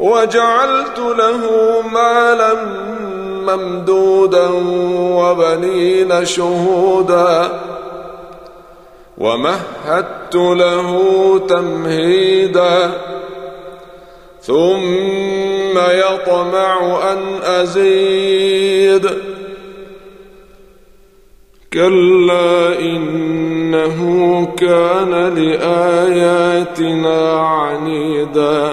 وجعلت له مالا ممدودا وبنين شهودا ومهدت له تمهيدا ثم يطمع أن أزيد كلا إنه كان لآياتنا عنيدا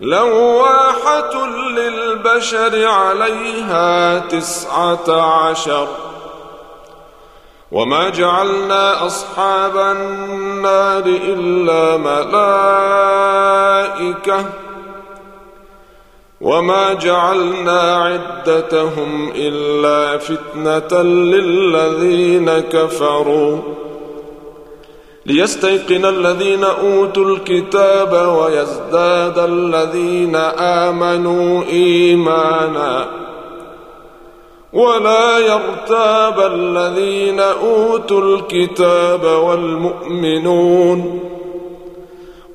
لواحة للبشر عليها تسعة عشر. وما جعلنا أصحاب النار إلا ملائكة. وما جعلنا عدتهم إلا فتنة للذين كفروا. ليستيقن الذين أوتوا الكتاب ويزداد الذين آمنوا إيمانا. ولا يرتاب الذين أوتوا الكتاب والمؤمنون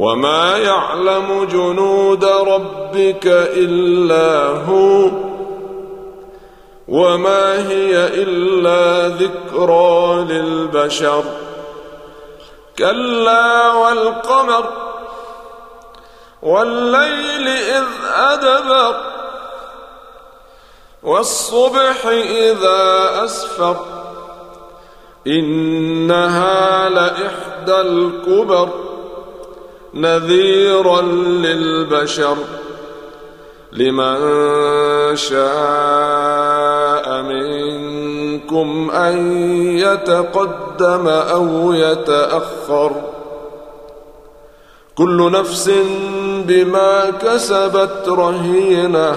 وما يعلم جنود ربك الا هو وما هي الا ذكرى للبشر كلا والقمر والليل اذ ادبر والصبح اذا اسفر انها لاحدى الكبر نذيرا للبشر لمن شاء منكم أن يتقدم أو يتأخر كل نفس بما كسبت رهينة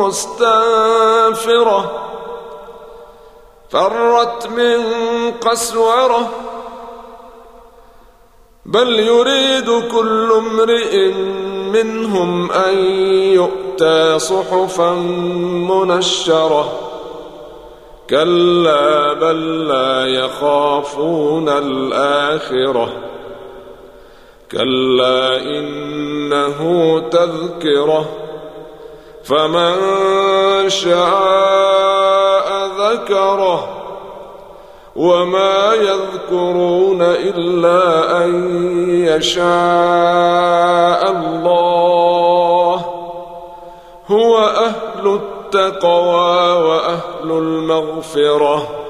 مستنفرة فرت من قسورة. بل يريد كل امرئ منهم أن يؤتى صحفا منشرة. كلا بل لا يخافون الآخرة. كلا إنه تذكرة. فمن شاء ذكره وما يذكرون إلا أن يشاء الله. هو أهل التقوى وأهل المغفرة.